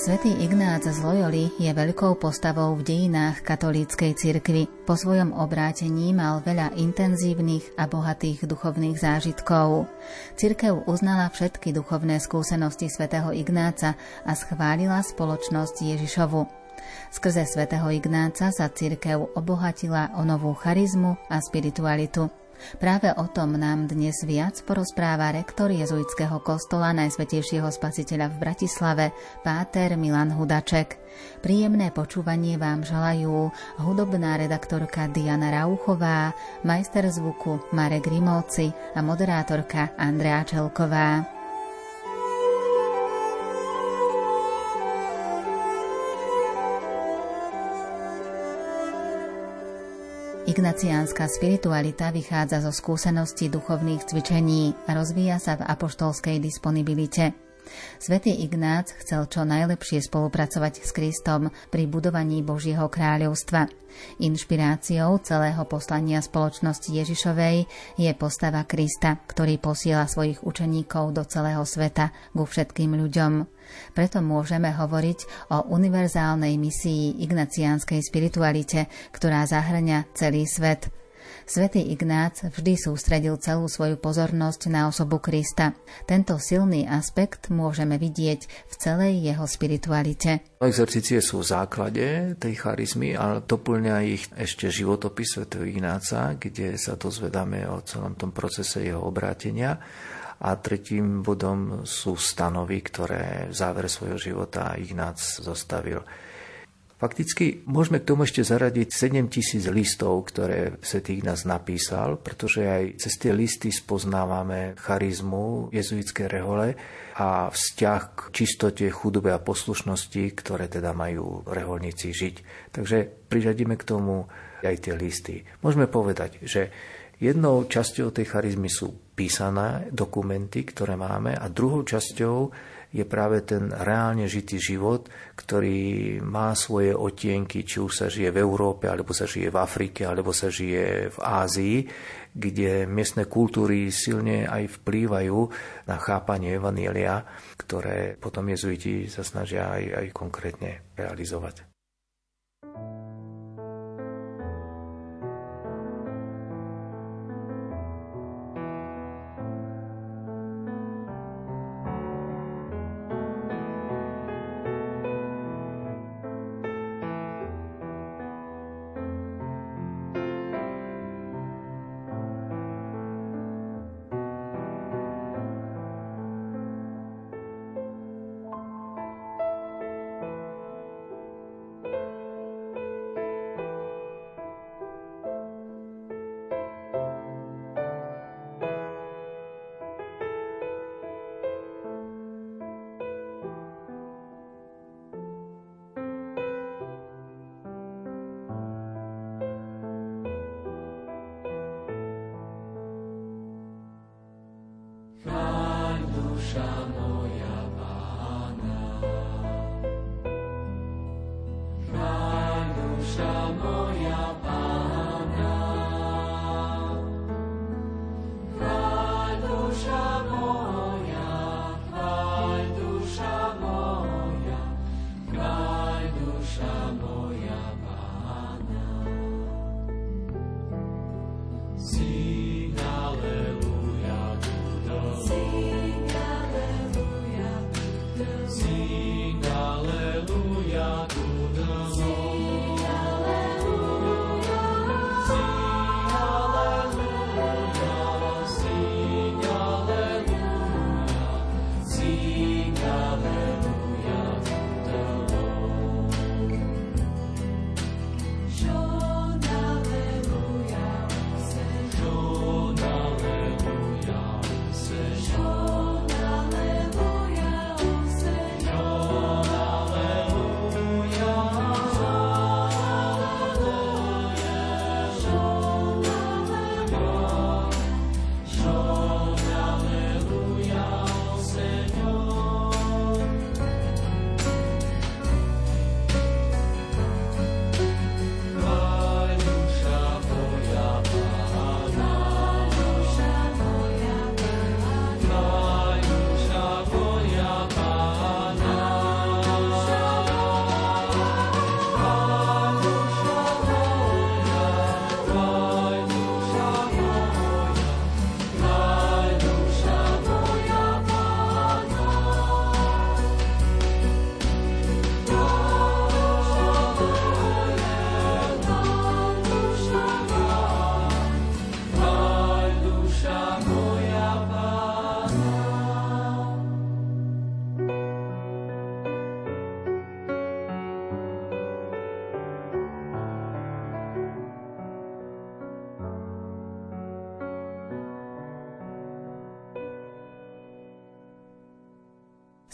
Svetý Ignác z Loyoli je veľkou postavou v dejinách katolíckej cirkvi. Po svojom obrátení mal veľa intenzívnych a bohatých duchovných zážitkov. Cirkev uznala všetky duchovné skúsenosti svätého Ignáca a schválila spoločnosť Ježišovu. Skrze svätého Ignáca sa cirkev obohatila o novú charizmu a spiritualitu. Práve o tom nám dnes viac porozpráva rektor jezuitského kostola Najsvetejšieho spasiteľa v Bratislave, páter Milan Hudaček. Príjemné počúvanie vám želajú hudobná redaktorka Diana Rauchová, majster zvuku Marek Rimovci a moderátorka Andrea Čelková. Ignaciánska spiritualita vychádza zo skúseností duchovných cvičení a rozvíja sa v apoštolskej disponibilite. Svetý Ignác chcel čo najlepšie spolupracovať s Kristom pri budovaní Božieho kráľovstva. Inšpiráciou celého poslania spoločnosti Ježišovej je postava Krista, ktorý posiela svojich učeníkov do celého sveta ku všetkým ľuďom. Preto môžeme hovoriť o univerzálnej misii ignaciánskej spiritualite, ktorá zahrňa celý svet. Svetý Ignác vždy sústredil celú svoju pozornosť na osobu Krista. Tento silný aspekt môžeme vidieť v celej jeho spiritualite. Exercície sú v základe tej charizmy, ale doplňa ich ešte životopis svätého Ignáca, kde sa dozvedáme o celom tom procese jeho obrátenia a tretím bodom sú stanovy, ktoré v závere svojho života Ignác zostavil. Fakticky môžeme k tomu ešte zaradiť 7 tisíc listov, ktoré svätý Ignác napísal, pretože aj cez tie listy spoznávame charizmu jezuitské rehole a vzťah k čistote, chudobe a poslušnosti, ktoré teda majú reholníci žiť. Takže priřadíme k tomu aj tie listy. Môžeme povedať, že Jednou časťou tej charizmy sú písané dokumenty, ktoré máme a druhou časťou je práve ten reálne žitý život, ktorý má svoje otienky, či už sa žije v Európe, alebo sa žije v Afrike, alebo sa žije v Ázii, kde miestne kultúry silne aj vplývajú na chápanie Evanielia, ktoré potom jezuiti sa snažia aj, aj konkrétne realizovať.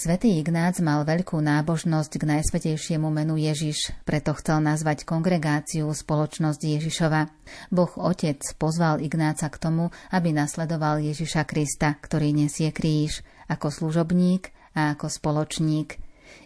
Svetý Ignác mal veľkú nábožnosť k najsvetejšiemu menu Ježiš, preto chcel nazvať kongregáciu spoločnosť Ježišova. Boh Otec pozval Ignáca k tomu, aby nasledoval Ježiša Krista, ktorý nesie kríž, ako služobník a ako spoločník.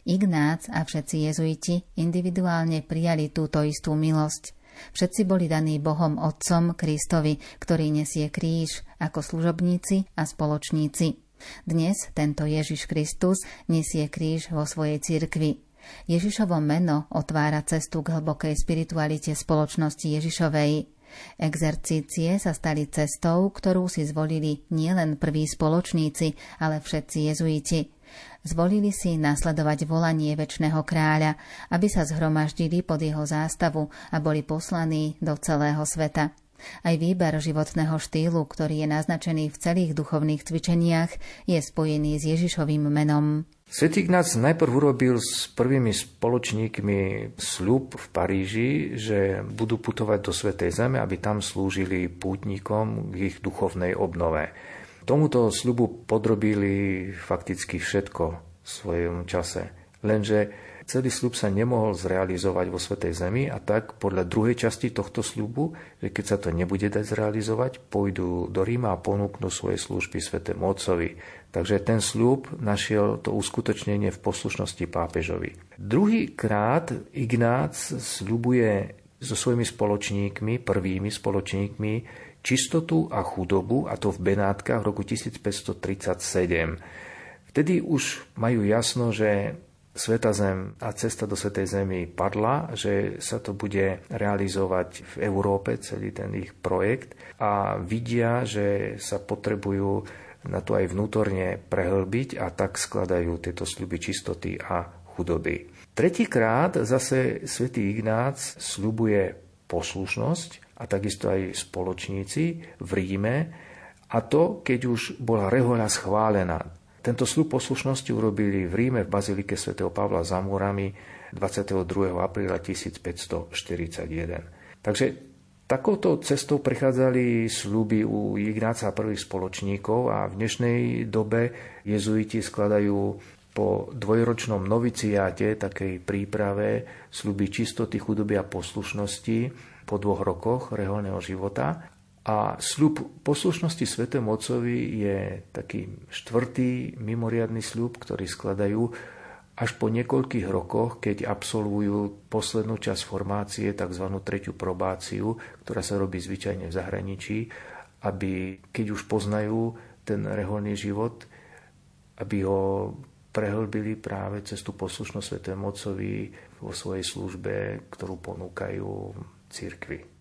Ignác a všetci jezuiti individuálne prijali túto istú milosť. Všetci boli daní Bohom Otcom Kristovi, ktorý nesie kríž ako služobníci a spoločníci. Dnes tento Ježiš Kristus nesie kríž vo svojej cirkvi. Ježišovo meno otvára cestu k hlbokej spiritualite spoločnosti Ježišovej. Exercície sa stali cestou, ktorú si zvolili nielen prví spoločníci, ale všetci jezuiti. Zvolili si nasledovať volanie väčšného kráľa, aby sa zhromaždili pod jeho zástavu a boli poslaní do celého sveta. Aj výber životného štýlu, ktorý je naznačený v celých duchovných cvičeniach, je spojený s Ježišovým menom. Svetý Ignác najprv urobil s prvými spoločníkmi sľub v Paríži, že budú putovať do Svetej Zeme, aby tam slúžili pútnikom k ich duchovnej obnove. Tomuto sľubu podrobili fakticky všetko v svojom čase. Lenže celý sľub sa nemohol zrealizovať vo Svetej Zemi a tak podľa druhej časti tohto sľubu, že keď sa to nebude dať zrealizovať, pôjdu do Ríma a ponúknú svoje služby Svetému Otcovi. Takže ten sľub našiel to uskutočnenie v poslušnosti pápežovi. Druhý krát Ignác sľubuje so svojimi spoločníkmi, prvými spoločníkmi, čistotu a chudobu, a to v Benátkach v roku 1537. Vtedy už majú jasno, že Sveta Zem a cesta do Svetej Zemi padla, že sa to bude realizovať v Európe, celý ten ich projekt a vidia, že sa potrebujú na to aj vnútorne prehlbiť a tak skladajú tieto sľuby čistoty a chudoby. Tretíkrát zase svätý Ignác sľubuje poslušnosť a takisto aj spoločníci v Ríme a to, keď už bola rehoľa schválená. Tento slub poslušnosti urobili v Ríme v Bazilike svätého Pavla za múrami 22. apríla 1541. Takže takouto cestou prichádzali sluby u Ignáca prvých spoločníkov a v dnešnej dobe jezuiti skladajú po dvojročnom noviciáte, takej príprave, sluby čistoty, chudoby a poslušnosti po dvoch rokoch reholného života a sľub poslušnosti Svetému Otcovi je taký štvrtý mimoriadný sľub, ktorý skladajú až po niekoľkých rokoch, keď absolvujú poslednú časť formácie, tzv. tretiu probáciu, ktorá sa robí zvyčajne v zahraničí, aby keď už poznajú ten reholný život, aby ho prehlbili práve cestu poslušnosť Svetému Otcovi vo svojej službe, ktorú ponúkajú církvi.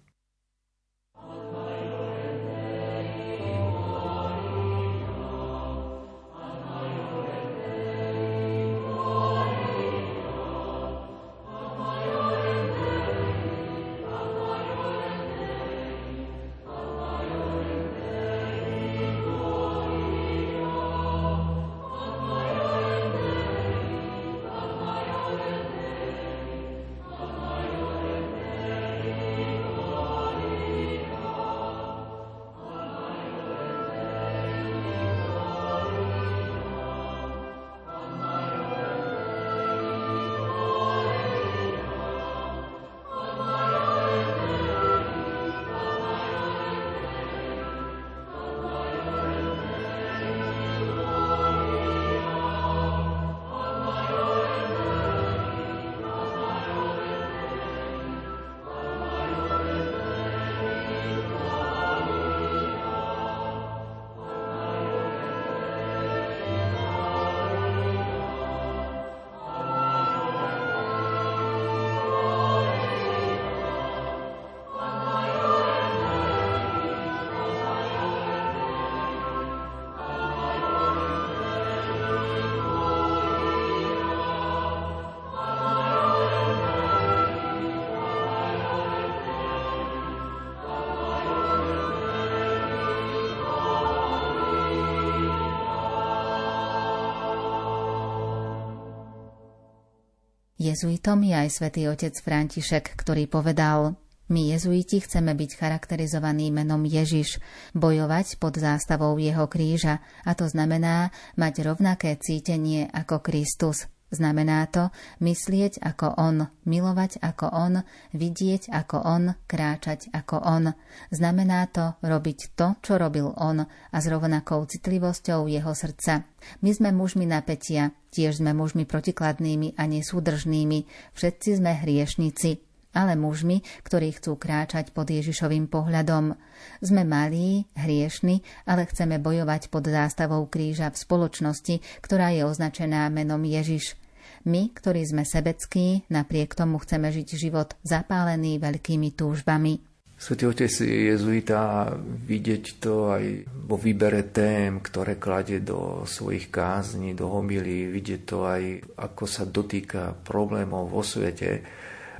Jezuitom je aj svätý otec František, ktorý povedal My jezuiti chceme byť charakterizovaní menom Ježiš, bojovať pod zástavou jeho kríža a to znamená mať rovnaké cítenie ako Kristus. Znamená to myslieť ako On, milovať ako On, vidieť ako On, kráčať ako On. Znamená to robiť to, čo robil On a s rovnakou citlivosťou jeho srdca. My sme mužmi napätia, tiež sme mužmi protikladnými a nesúdržnými, všetci sme hriešnici ale mužmi, ktorí chcú kráčať pod Ježišovým pohľadom. Sme malí, hriešni, ale chceme bojovať pod zástavou kríža v spoločnosti, ktorá je označená menom Ježiš. My, ktorí sme sebeckí, napriek tomu chceme žiť život zapálený veľkými túžbami. Svetý Otec je jezuita vidieť to aj vo výbere tém, ktoré kladie do svojich kázní, do homilí, vidieť to aj, ako sa dotýka problémov vo svete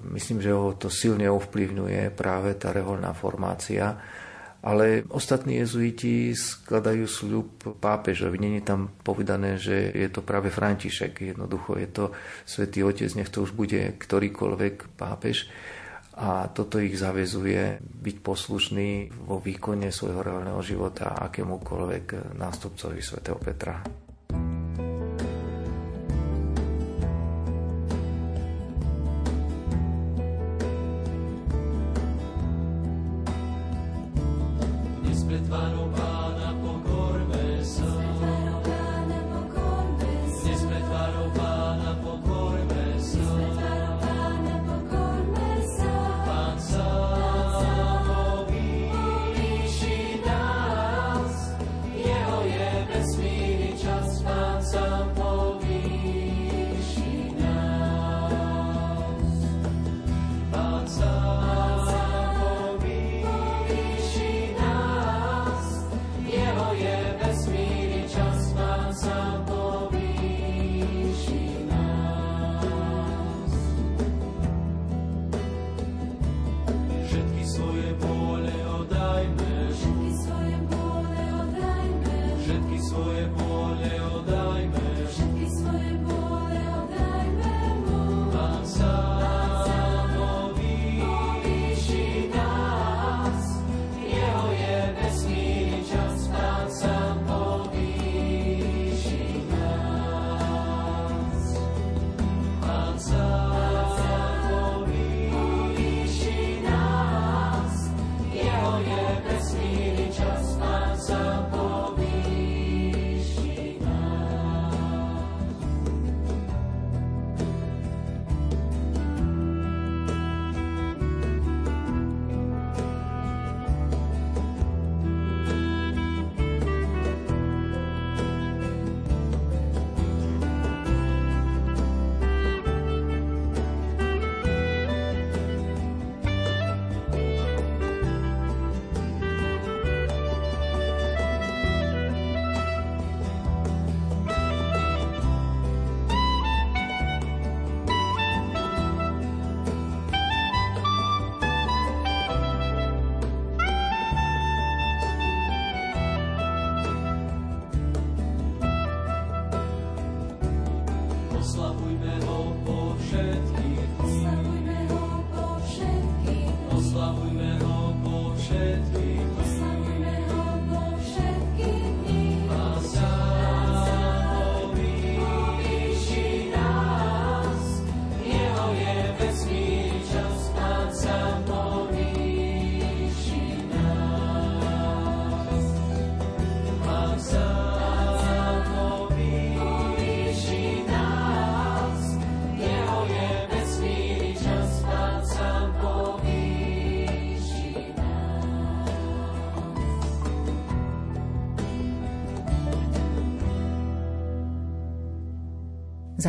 Myslím, že ho to silne ovplyvňuje práve tá reholná formácia. Ale ostatní jezuiti skladajú sľub pápežovi. Není tam povedané, že je to práve František. Jednoducho je to svätý Otec, nech to už bude ktorýkoľvek pápež. A toto ich zavezuje byť poslušný vo výkone svojho reálneho života akémukoľvek nástupcovi svätého Petra.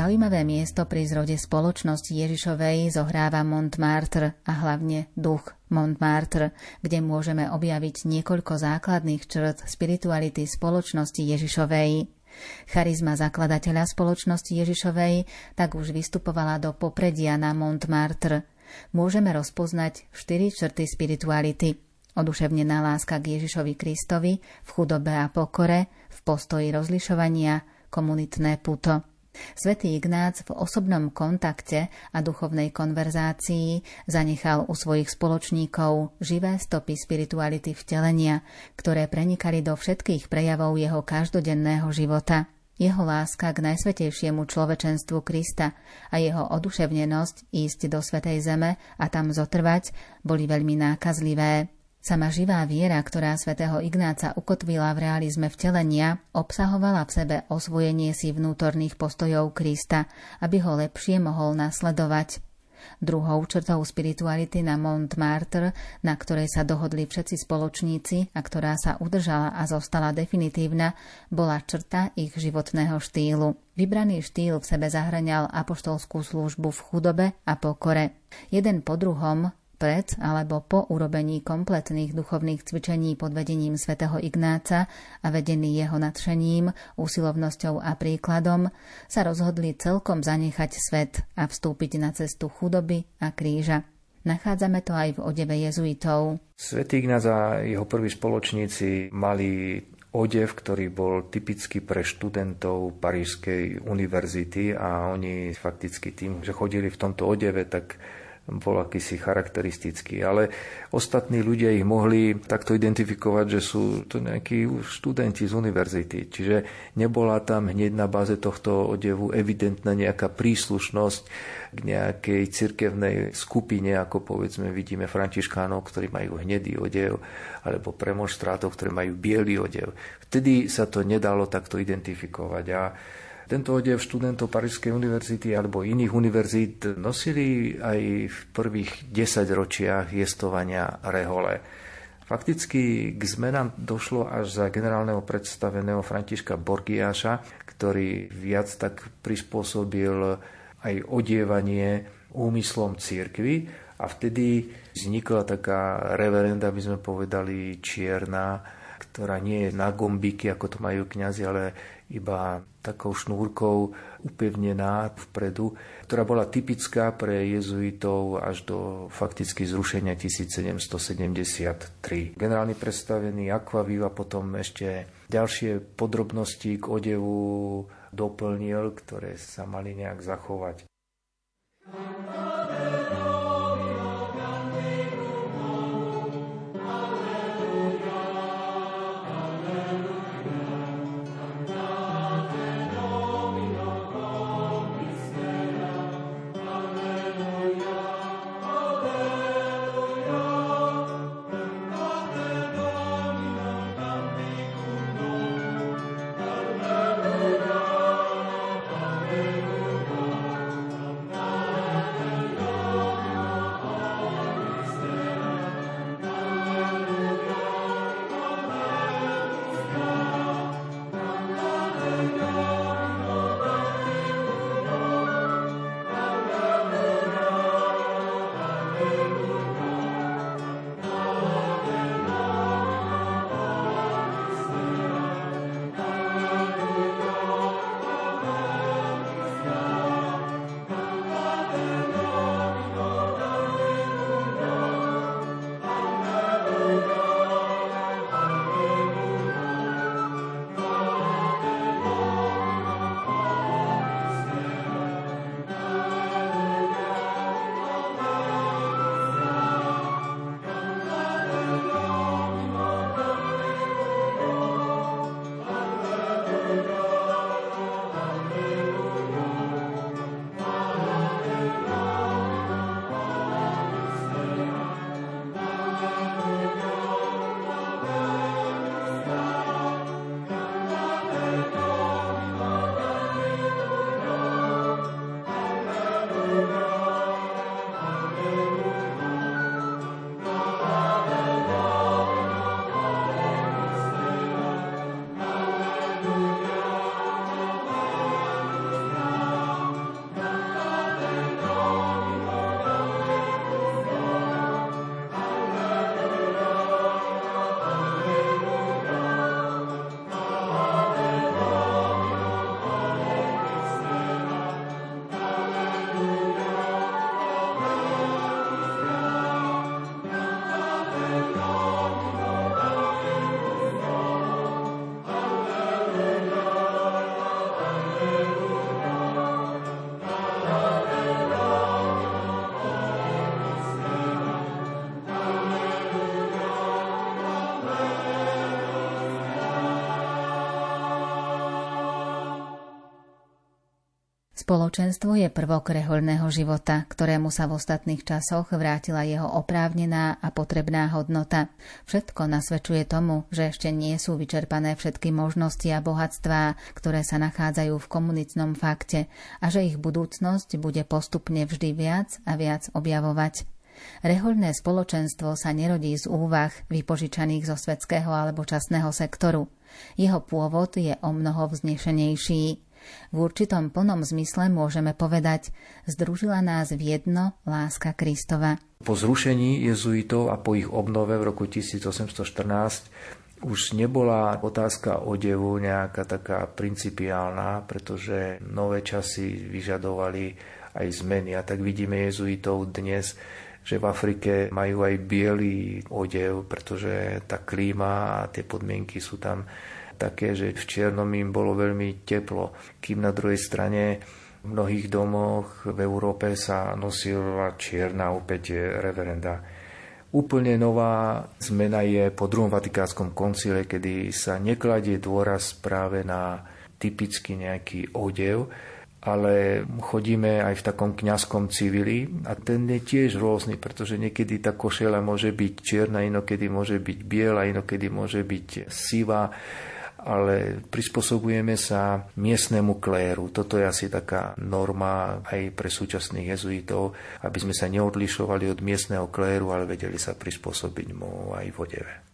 Zaujímavé miesto pri zrode spoločnosti Ježišovej zohráva Montmartre a hlavne duch Montmartre, kde môžeme objaviť niekoľko základných črt spirituality spoločnosti Ježišovej. Charizma zakladateľa spoločnosti Ježišovej tak už vystupovala do popredia na Montmartre. Môžeme rozpoznať štyri črty spirituality. Oduševnená láska k Ježišovi Kristovi, v chudobe a pokore, v postoji rozlišovania, komunitné puto. Svetý Ignác v osobnom kontakte a duchovnej konverzácii zanechal u svojich spoločníkov živé stopy spirituality vtelenia, ktoré prenikali do všetkých prejavov jeho každodenného života. Jeho láska k najsvetejšiemu človečenstvu Krista a jeho oduševnenosť ísť do Svetej Zeme a tam zotrvať boli veľmi nákazlivé. Sama živá viera, ktorá svätého Ignáca ukotvila v realizme vtelenia, obsahovala v sebe osvojenie si vnútorných postojov Krista, aby ho lepšie mohol nasledovať. Druhou črtou spirituality na Montmartre, na ktorej sa dohodli všetci spoločníci a ktorá sa udržala a zostala definitívna, bola črta ich životného štýlu. Vybraný štýl v sebe zahraňal apoštolskú službu v chudobe a pokore. Jeden po druhom pred alebo po urobení kompletných duchovných cvičení pod vedením svätého Ignáca a vedený jeho nadšením, úsilovnosťou a príkladom, sa rozhodli celkom zanechať svet a vstúpiť na cestu chudoby a kríža. Nachádzame to aj v odeve jezuitov. Svetý Ignác a jeho prví spoločníci mali odev, ktorý bol typický pre študentov Parížskej univerzity a oni fakticky tým, že chodili v tomto odeve, tak bol akýsi charakteristický. Ale ostatní ľudia ich mohli takto identifikovať, že sú to nejakí študenti z univerzity. Čiže nebola tam hneď na báze tohto odevu evidentná nejaká príslušnosť k nejakej cirkevnej skupine, ako povedzme vidíme františkánov, ktorí majú hnedý odev, alebo premonstrátov, ktorí majú biely odev. Vtedy sa to nedalo takto identifikovať. A tento odev študentov Parížskej univerzity alebo iných univerzít nosili aj v prvých 10 ročiach jestovania rehole. Fakticky k zmenám došlo až za generálneho predstaveného Františka Borgiáša, ktorý viac tak prispôsobil aj odievanie úmyslom církvy a vtedy vznikla taká reverenda, by sme povedali, čierna, ktorá nie je na gombíky, ako to majú kňazi, ale iba takou šnúrkou upevnená vpredu, ktorá bola typická pre jezuitov až do fakticky zrušenia 1773. Generálny predstavený Aquaviva potom ešte ďalšie podrobnosti k odevu doplnil, ktoré sa mali nejak zachovať. Spoločenstvo je prvok rehoľného života, ktorému sa v ostatných časoch vrátila jeho oprávnená a potrebná hodnota. Všetko nasvedčuje tomu, že ešte nie sú vyčerpané všetky možnosti a bohatstvá, ktoré sa nachádzajú v komunitnom fakte a že ich budúcnosť bude postupne vždy viac a viac objavovať. Rehoľné spoločenstvo sa nerodí z úvah vypožičaných zo svetského alebo časného sektoru. Jeho pôvod je o mnoho vznešenejší. V určitom plnom zmysle môžeme povedať, združila nás v jedno láska Kristova. Po zrušení jezuitov a po ich obnove v roku 1814 už nebola otázka odevu nejaká taká principiálna, pretože nové časy vyžadovali aj zmeny. A tak vidíme jezuitov dnes, že v Afrike majú aj biely odev, pretože tá klíma a tie podmienky sú tam také, že v Čiernom im bolo veľmi teplo, kým na druhej strane v mnohých domoch v Európe sa nosila čierna opäť reverenda. Úplne nová zmena je po druhom vatikánskom koncile, kedy sa nekladie dôraz práve na typicky nejaký odev, ale chodíme aj v takom kňazskom civili a ten je tiež rôzny, pretože niekedy tá košela môže byť čierna, inokedy môže byť biela, inokedy môže byť sivá ale prispôsobujeme sa miestnemu kléru. Toto je asi taká norma aj pre súčasných jezuitov, aby sme sa neodlišovali od miestneho kléru, ale vedeli sa prispôsobiť mu aj v odeve.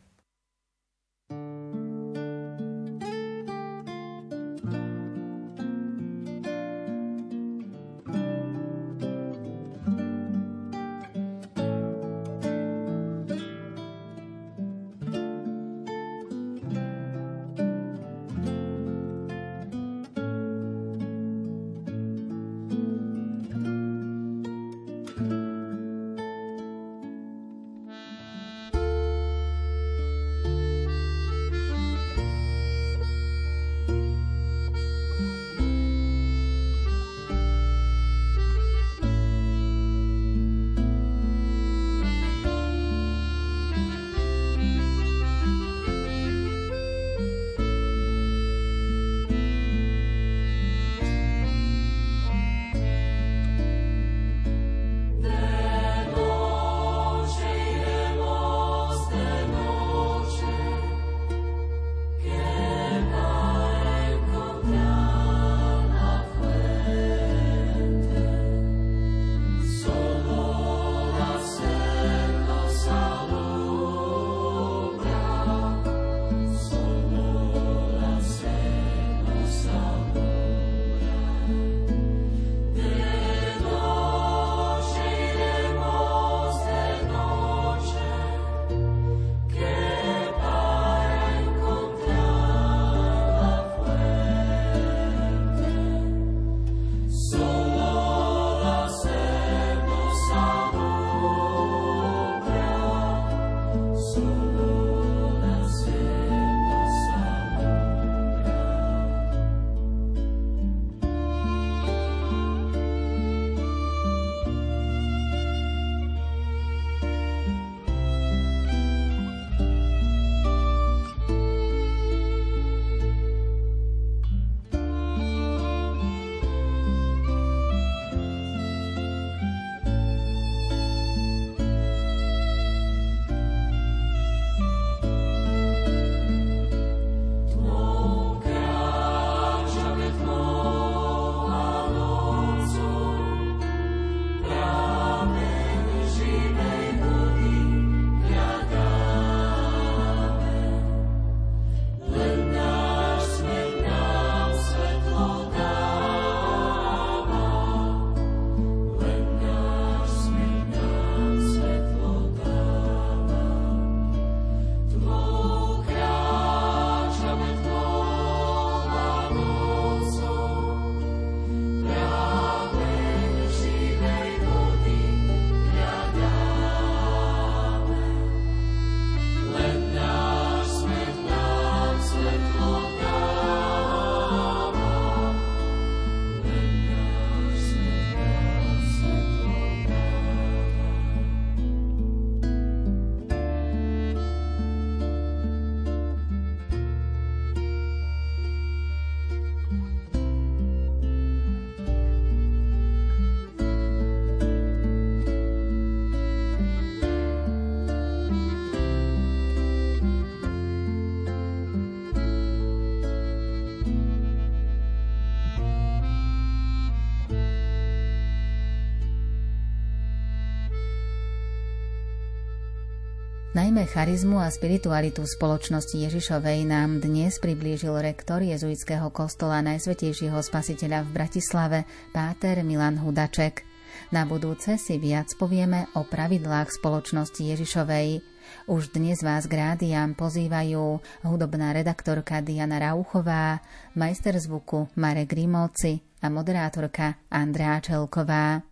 Najmä charizmu a spiritualitu spoločnosti Ježišovej nám dnes priblížil rektor jezuitského kostola Najsvetejšieho spasiteľa v Bratislave, páter Milan Hudaček. Na budúce si viac povieme o pravidlách spoločnosti Ježišovej. Už dnes vás k rádiám pozývajú hudobná redaktorka Diana Rauchová, majster zvuku Marek Grimovci a moderátorka Andrea Čelková.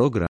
Program